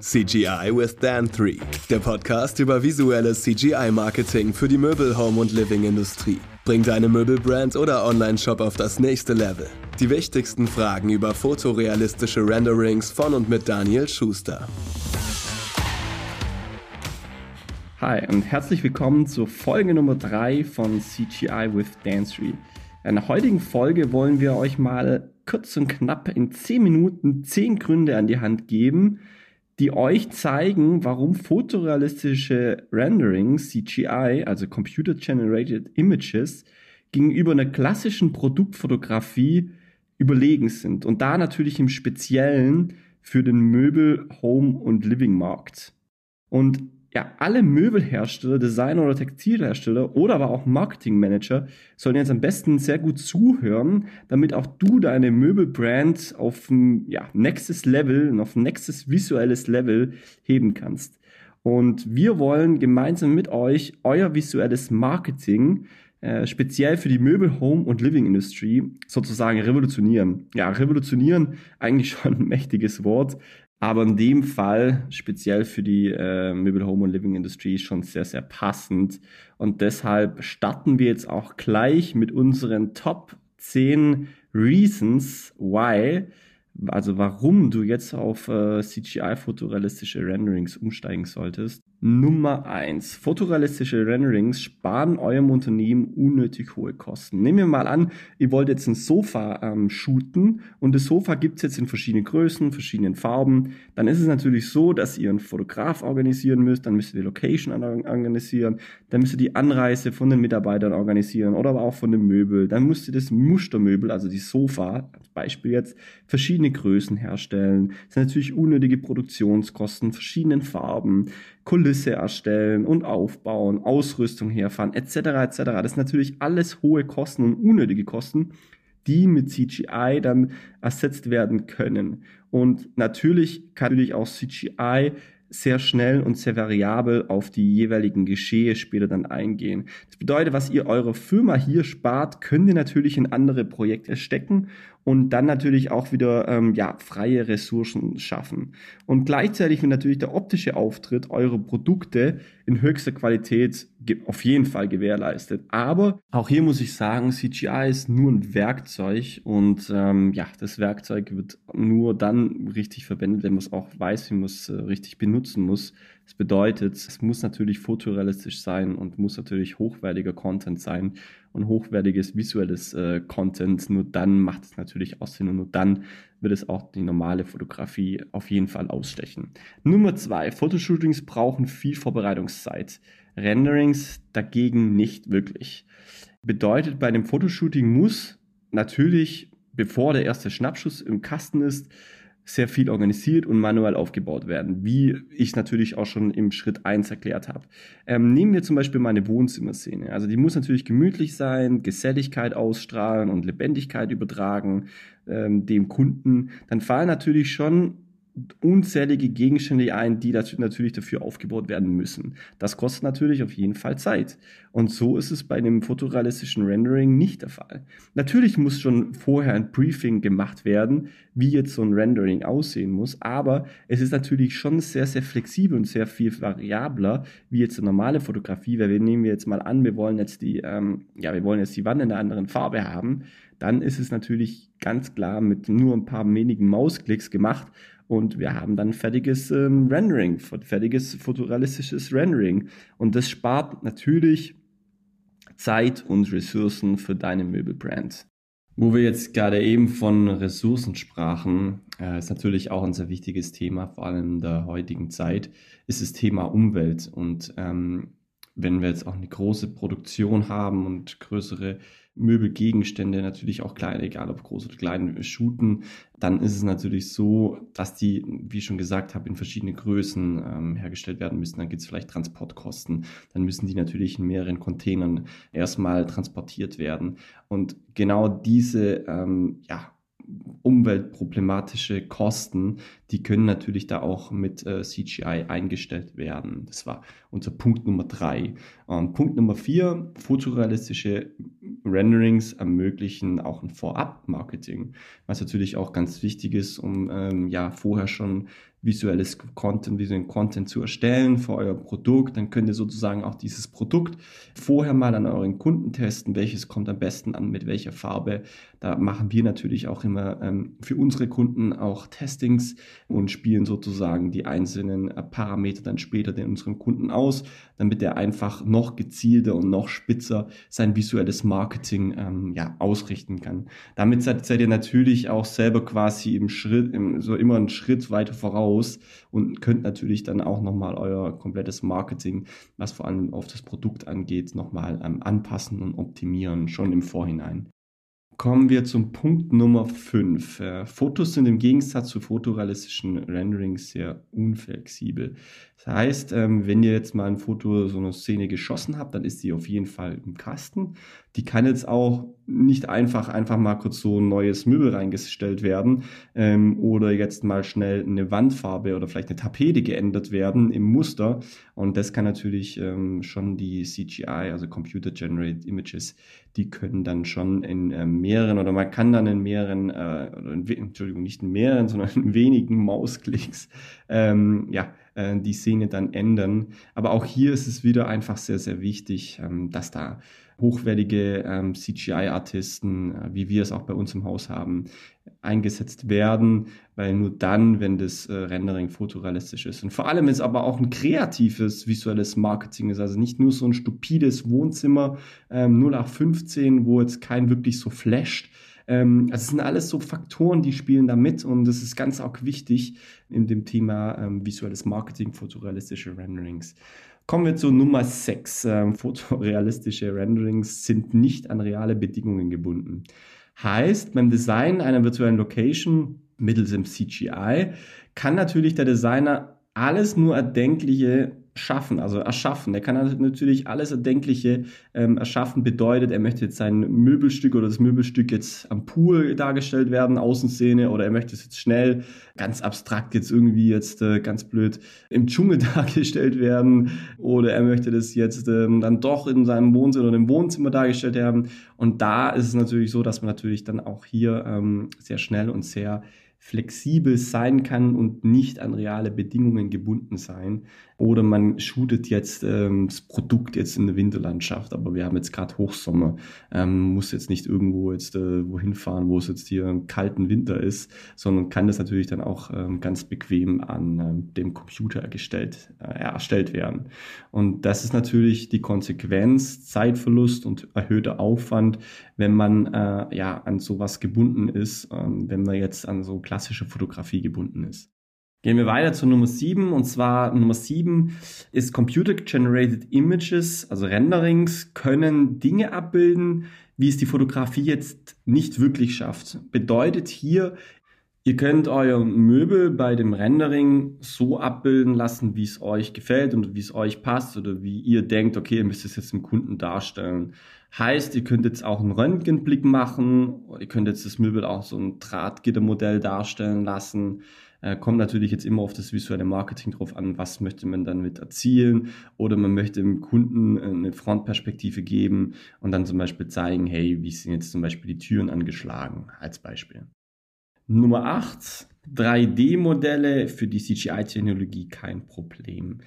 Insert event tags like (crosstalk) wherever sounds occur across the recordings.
CGI with Dan 3, der Podcast über visuelles CGI-Marketing für die Möbel-, Home- und Living-Industrie. Bring deine Möbelbrand oder Online-Shop auf das nächste Level. Die wichtigsten Fragen über fotorealistische Renderings von und mit Daniel Schuster. Hi und herzlich willkommen zur Folge Nummer 3 von CGI with Dan 3. In der heutigen Folge wollen wir euch mal kurz und knapp in 10 Minuten 10 Gründe an die Hand geben, die euch zeigen, warum fotorealistische Renderings, CGI, also Computer Generated Images, gegenüber einer klassischen Produktfotografie überlegen sind. Und da natürlich im Speziellen für den Möbel-, Home- und Living-Markt. Und ja, alle Möbelhersteller, Designer oder Textilhersteller oder aber auch Marketingmanager sollen jetzt am besten sehr gut zuhören, damit auch du deine Möbelbrand auf ein ja, nächstes Level, auf ein nächstes visuelles Level heben kannst. Und wir wollen gemeinsam mit euch euer visuelles Marketing äh, speziell für die Möbel, Home und Living Industry sozusagen revolutionieren. Ja, revolutionieren eigentlich schon ein mächtiges Wort. Aber in dem Fall, speziell für die äh, Möbel, Home und Living Industry, schon sehr, sehr passend. Und deshalb starten wir jetzt auch gleich mit unseren Top 10 Reasons Why, also warum du jetzt auf äh, CGI-fotorealistische Renderings umsteigen solltest. Nummer eins: Fotorealistische Renderings sparen eurem Unternehmen unnötig hohe Kosten. Nehmen wir mal an, ihr wollt jetzt ein Sofa ähm, shooten und das Sofa gibt's jetzt in verschiedenen Größen, verschiedenen Farben. Dann ist es natürlich so, dass ihr einen Fotograf organisieren müsst, dann müsst ihr die Location organisieren, dann müsst ihr die Anreise von den Mitarbeitern organisieren oder aber auch von dem Möbel. Dann müsst ihr das Mustermöbel, also die Sofa, als Beispiel jetzt, verschiedene Größen herstellen. Das sind natürlich unnötige Produktionskosten, verschiedenen Farben. Kulisse erstellen und aufbauen, Ausrüstung herfahren, etc. etc. Das sind natürlich alles hohe Kosten und unnötige Kosten, die mit CGI dann ersetzt werden können. Und natürlich kann natürlich auch CGI sehr schnell und sehr variabel auf die jeweiligen Geschehe später dann eingehen. Das bedeutet, was ihr eurer Firma hier spart, könnt ihr natürlich in andere Projekte stecken und dann natürlich auch wieder ähm, ja, freie Ressourcen schaffen. Und gleichzeitig wird natürlich der optische Auftritt eurer Produkte in höchster Qualität auf jeden Fall gewährleistet. Aber auch hier muss ich sagen, CGI ist nur ein Werkzeug und ähm, ja, das Werkzeug wird nur dann richtig verwendet, wenn man es auch weiß, wie man es äh, richtig benutzen muss. Das bedeutet, es muss natürlich fotorealistisch sein und muss natürlich hochwertiger Content sein und hochwertiges visuelles äh, Content. Nur dann macht es natürlich Sinn und nur dann wird es auch die normale Fotografie auf jeden Fall ausstechen. Nummer zwei, Fotoshootings brauchen viel Vorbereitungszeit. Renderings dagegen nicht wirklich. Bedeutet, bei dem Fotoshooting muss natürlich, bevor der erste Schnappschuss im Kasten ist, sehr viel organisiert und manuell aufgebaut werden, wie ich natürlich auch schon im Schritt 1 erklärt habe. Ähm, nehmen wir zum Beispiel meine Wohnzimmerszene. Also die muss natürlich gemütlich sein, Geselligkeit ausstrahlen und Lebendigkeit übertragen ähm, dem Kunden. Dann fallen natürlich schon unzählige Gegenstände ein, die natürlich dafür aufgebaut werden müssen. Das kostet natürlich auf jeden Fall Zeit. Und so ist es bei einem fotorealistischen Rendering nicht der Fall. Natürlich muss schon vorher ein Briefing gemacht werden, wie jetzt so ein Rendering aussehen muss, aber es ist natürlich schon sehr, sehr flexibel und sehr viel variabler, wie jetzt eine normale Fotografie, weil wir nehmen jetzt mal an, wir wollen jetzt die, ähm, ja, wir wollen jetzt die Wand in einer anderen Farbe haben, dann ist es natürlich ganz klar mit nur ein paar wenigen Mausklicks gemacht und wir haben dann fertiges ähm, Rendering, fertiges fotorealistisches Rendering. Und das spart natürlich Zeit und Ressourcen für deine Möbelbrand. Wo wir jetzt gerade eben von Ressourcen sprachen, äh, ist natürlich auch ein sehr wichtiges Thema, vor allem in der heutigen Zeit, ist das Thema Umwelt. Und ähm, wenn wir jetzt auch eine große Produktion haben und größere Möbelgegenstände, natürlich auch kleine, egal ob groß oder klein, shooten, dann ist es natürlich so, dass die, wie ich schon gesagt habe, in verschiedene Größen ähm, hergestellt werden müssen. Dann gibt es vielleicht Transportkosten. Dann müssen die natürlich in mehreren Containern erstmal transportiert werden. Und genau diese ähm, ja, umweltproblematische Kosten, die können natürlich da auch mit äh, CGI eingestellt werden. Das war unser Punkt Nummer drei. Ähm, Punkt Nummer vier, fotorealistische Renderings ermöglichen auch ein Vorab-Marketing, was natürlich auch ganz wichtig ist, um ähm, ja vorher schon visuelles Content, visuellen Content zu erstellen für euer Produkt. Dann könnt ihr sozusagen auch dieses Produkt vorher mal an euren Kunden testen, welches kommt am besten an, mit welcher Farbe. Da machen wir natürlich auch immer ähm, für unsere Kunden auch Testings und spielen sozusagen die einzelnen äh, Parameter dann später den unseren Kunden aus, damit er einfach noch gezielter und noch spitzer sein visuelles Marketing ähm, ja, ausrichten kann. Damit seid, seid ihr natürlich auch selber quasi im Schritt, im, so immer einen Schritt weiter voraus und könnt natürlich dann auch nochmal euer komplettes Marketing, was vor allem auf das Produkt angeht, nochmal ähm, anpassen und optimieren, schon im Vorhinein. Kommen wir zum Punkt Nummer 5. Äh, Fotos sind im Gegensatz zu fotorealistischen Renderings sehr unflexibel. Das heißt, ähm, wenn ihr jetzt mal ein Foto, so eine Szene geschossen habt, dann ist die auf jeden Fall im Kasten. Die kann jetzt auch nicht einfach, einfach mal kurz so ein neues Möbel reingestellt werden ähm, oder jetzt mal schnell eine Wandfarbe oder vielleicht eine Tapete geändert werden im Muster. Und das kann natürlich ähm, schon die CGI, also Computer Generated Images, die können dann schon in äh, mehreren oder man kann dann in mehreren, äh, in, Entschuldigung, nicht in mehreren, sondern in wenigen Mausklicks ähm, ja, äh, die Szene dann ändern. Aber auch hier ist es wieder einfach sehr, sehr wichtig, ähm, dass da hochwertige ähm, CGI-Artisten, äh, wie wir es auch bei uns im Haus haben, eingesetzt werden, weil nur dann, wenn das äh, Rendering fotorealistisch ist und vor allem ist aber auch ein kreatives visuelles Marketing ist, also nicht nur so ein stupides Wohnzimmer ähm, 0815, wo jetzt kein wirklich so flasht, ähm, also es sind alles so Faktoren, die spielen da mit und das ist ganz auch wichtig in dem Thema ähm, visuelles Marketing, fotorealistische Renderings. Kommen wir zu Nummer 6. Ähm, (laughs) fotorealistische Renderings sind nicht an reale Bedingungen gebunden. Heißt, beim Design einer virtuellen Location mittels dem CGI kann natürlich der Designer alles nur Erdenkliche schaffen, also erschaffen. Er kann natürlich alles Erdenkliche ähm, erschaffen. Bedeutet, er möchte jetzt sein Möbelstück oder das Möbelstück jetzt am Pool dargestellt werden, Außenszene, oder er möchte es jetzt schnell, ganz abstrakt jetzt irgendwie jetzt äh, ganz blöd im Dschungel (laughs) dargestellt werden, oder er möchte das jetzt ähm, dann doch in seinem Wohnzimmer oder im Wohnzimmer dargestellt haben. Und da ist es natürlich so, dass man natürlich dann auch hier ähm, sehr schnell und sehr flexibel sein kann und nicht an reale Bedingungen gebunden sein. Oder man shootet jetzt ähm, das Produkt jetzt in der Winterlandschaft, aber wir haben jetzt gerade Hochsommer, ähm, muss jetzt nicht irgendwo jetzt äh, wohin fahren, wo es jetzt hier einen kalten Winter ist, sondern kann das natürlich dann auch ähm, ganz bequem an ähm, dem Computer gestellt, äh, erstellt werden. Und das ist natürlich die Konsequenz, Zeitverlust und erhöhter Aufwand, wenn man äh, ja an sowas gebunden ist, ähm, wenn man jetzt an so klassische Fotografie gebunden ist. Gehen wir weiter zu Nummer 7 und zwar Nummer 7 ist Computer Generated Images, also Renderings, können Dinge abbilden, wie es die Fotografie jetzt nicht wirklich schafft. Bedeutet hier, ihr könnt euer Möbel bei dem Rendering so abbilden lassen, wie es euch gefällt und wie es euch passt oder wie ihr denkt, okay, ihr müsst es jetzt dem Kunden darstellen. Heißt, ihr könnt jetzt auch einen Röntgenblick machen, ihr könnt jetzt das Möbel auch so ein Drahtgittermodell darstellen lassen äh, kommt natürlich jetzt immer auf das visuelle Marketing drauf an, was möchte man dann mit erzielen oder man möchte dem Kunden äh, eine Frontperspektive geben und dann zum Beispiel zeigen, hey, wie sind jetzt zum Beispiel die Türen angeschlagen als Beispiel. Nummer 8, 3D-Modelle für die CGI-Technologie kein Problem.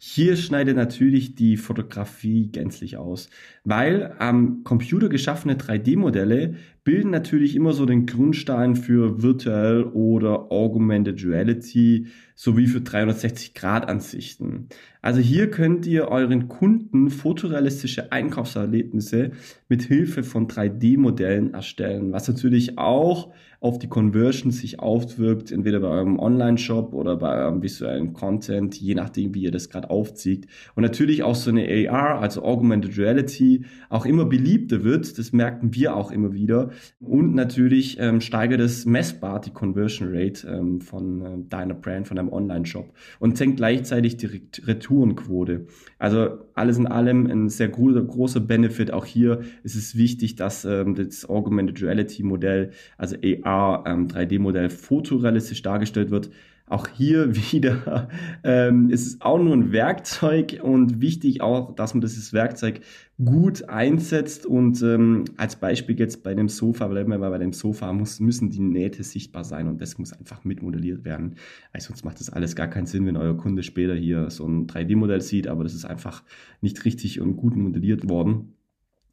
Hier schneidet natürlich die Fotografie gänzlich aus, weil am Computer geschaffene 3D-Modelle bilden natürlich immer so den Grundstein für Virtual oder Augmented Reality sowie für 360-Grad-Ansichten. Also hier könnt ihr euren Kunden fotorealistische Einkaufserlebnisse mit Hilfe von 3D-Modellen erstellen, was natürlich auch auf die Conversion sich auswirkt, entweder bei eurem Online-Shop oder bei eurem visuellen Content, je nachdem, wie ihr das gerade aufzieht. Und natürlich auch so eine AR, also Augmented Reality, auch immer beliebter wird. Das merken wir auch immer wieder. Und natürlich ähm, steigert es messbar die Conversion Rate ähm, von äh, deiner Brand, von deinem Online-Shop und senkt gleichzeitig die Retourenquote. Also alles in allem ein sehr großer Benefit. Auch hier ist es wichtig, dass ähm, das Augmented Reality Modell, also AR, ähm, 3D-Modell fotorealistisch dargestellt wird auch hier (laughs) wieder ähm, ist es auch nur ein Werkzeug und wichtig auch, dass man dieses Werkzeug gut einsetzt und ähm, als Beispiel jetzt bei dem Sofa, bleiben wir mal bei dem Sofa, muss, müssen die Nähte sichtbar sein und das muss einfach mitmodelliert werden. Also sonst macht das alles gar keinen Sinn, wenn euer Kunde später hier so ein 3D-Modell sieht, aber das ist einfach nicht richtig und gut modelliert worden.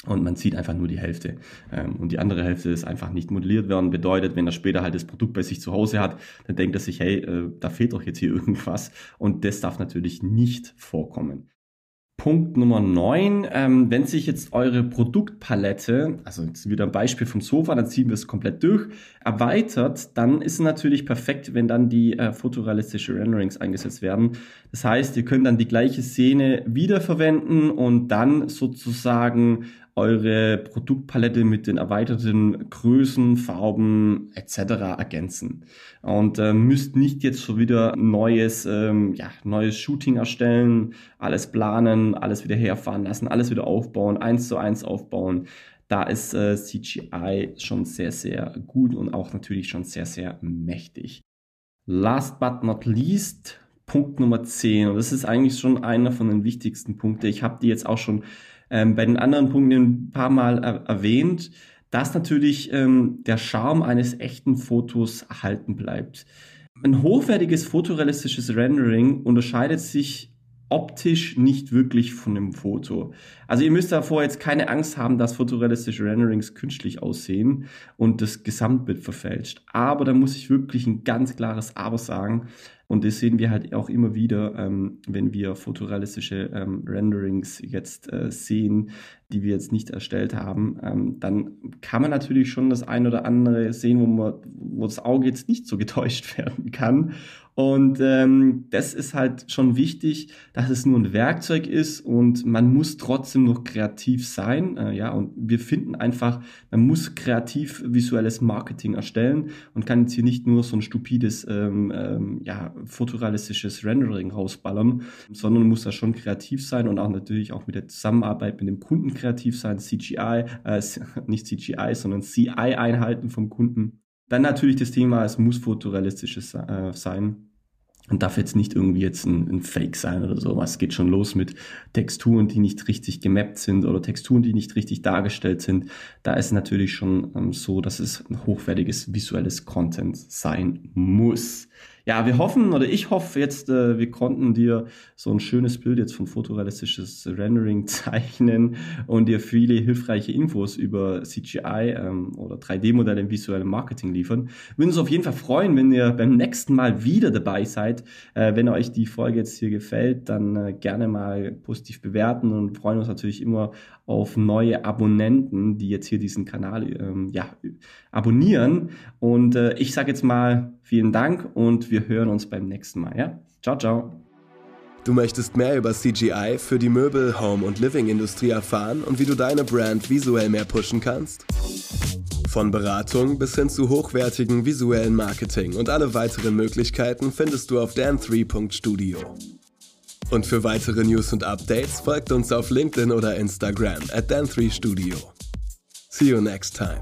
Und man sieht einfach nur die Hälfte. Ähm, und die andere Hälfte ist einfach nicht modelliert werden. Bedeutet, wenn er später halt das Produkt bei sich zu Hause hat, dann denkt er sich, hey, äh, da fehlt doch jetzt hier (laughs) irgendwas. Und das darf natürlich nicht vorkommen. Punkt Nummer 9, ähm, wenn sich jetzt eure Produktpalette, also jetzt wieder ein Beispiel vom Sofa, dann ziehen wir es komplett durch, erweitert, dann ist es natürlich perfekt, wenn dann die äh, fotorealistische Renderings eingesetzt werden. Das heißt, ihr könnt dann die gleiche Szene wiederverwenden und dann sozusagen eure Produktpalette mit den erweiterten Größen, Farben etc. ergänzen. Und äh, müsst nicht jetzt schon wieder neues, ähm, ja, neues Shooting erstellen, alles planen, alles wieder herfahren lassen, alles wieder aufbauen, eins zu eins aufbauen. Da ist äh, CGI schon sehr, sehr gut und auch natürlich schon sehr, sehr mächtig. Last but not least, Punkt Nummer 10. Und das ist eigentlich schon einer von den wichtigsten Punkten. Ich habe die jetzt auch schon ähm, bei den anderen Punkten ein paar Mal er erwähnt, dass natürlich ähm, der Charme eines echten Fotos erhalten bleibt. Ein hochwertiges fotorealistisches Rendering unterscheidet sich optisch nicht wirklich von dem Foto. Also ihr müsst davor jetzt keine Angst haben, dass fotorealistische Renderings künstlich aussehen und das Gesamtbild verfälscht. Aber da muss ich wirklich ein ganz klares Aber sagen. Und das sehen wir halt auch immer wieder, ähm, wenn wir fotorealistische ähm, Renderings jetzt äh, sehen, die wir jetzt nicht erstellt haben, ähm, dann kann man natürlich schon das ein oder andere sehen, wo, man, wo das Auge jetzt nicht so getäuscht (laughs) werden kann. Und ähm, das ist halt schon wichtig, dass es nur ein Werkzeug ist und man muss trotzdem noch kreativ sein. Äh, ja, und wir finden einfach, man muss kreativ visuelles Marketing erstellen und kann jetzt hier nicht nur so ein stupides, ähm, ähm, ja, fotorealistisches Rendering rausballern, sondern muss da schon kreativ sein und auch natürlich auch mit der Zusammenarbeit mit dem Kunden kreativ sein, CGI, äh, (laughs) nicht CGI, sondern CI-Einheiten vom Kunden. Dann natürlich das Thema, es muss fotorealistisches äh, sein. Und darf jetzt nicht irgendwie jetzt ein, ein Fake sein oder sowas. Geht schon los mit Texturen, die nicht richtig gemappt sind oder Texturen, die nicht richtig dargestellt sind. Da ist natürlich schon ähm, so, dass es ein hochwertiges visuelles Content sein muss ja, wir hoffen oder ich hoffe jetzt, äh, wir konnten dir so ein schönes Bild jetzt von fotorealistisches Rendering (laughs) zeichnen und dir viele hilfreiche Infos über CGI ähm, oder 3D-Modelle im visuellen Marketing liefern. Wir würden uns auf jeden Fall freuen, wenn ihr beim nächsten Mal wieder dabei seid. Äh, wenn euch die Folge jetzt hier gefällt, dann äh, gerne mal positiv bewerten und freuen uns natürlich immer auf neue Abonnenten, die jetzt hier diesen Kanal ähm, ja, abonnieren. Und äh, ich sage jetzt mal vielen Dank und wir hören uns beim nächsten Mal. Ja? Ciao, ciao. Du möchtest mehr über CGI für die Möbel-, Home- und Living-Industrie erfahren und wie du deine Brand visuell mehr pushen kannst? Von Beratung bis hin zu hochwertigen visuellen Marketing und alle weiteren Möglichkeiten findest du auf dan3.studio. Und für weitere News und Updates folgt uns auf LinkedIn oder Instagram at dan3studio. See you next time.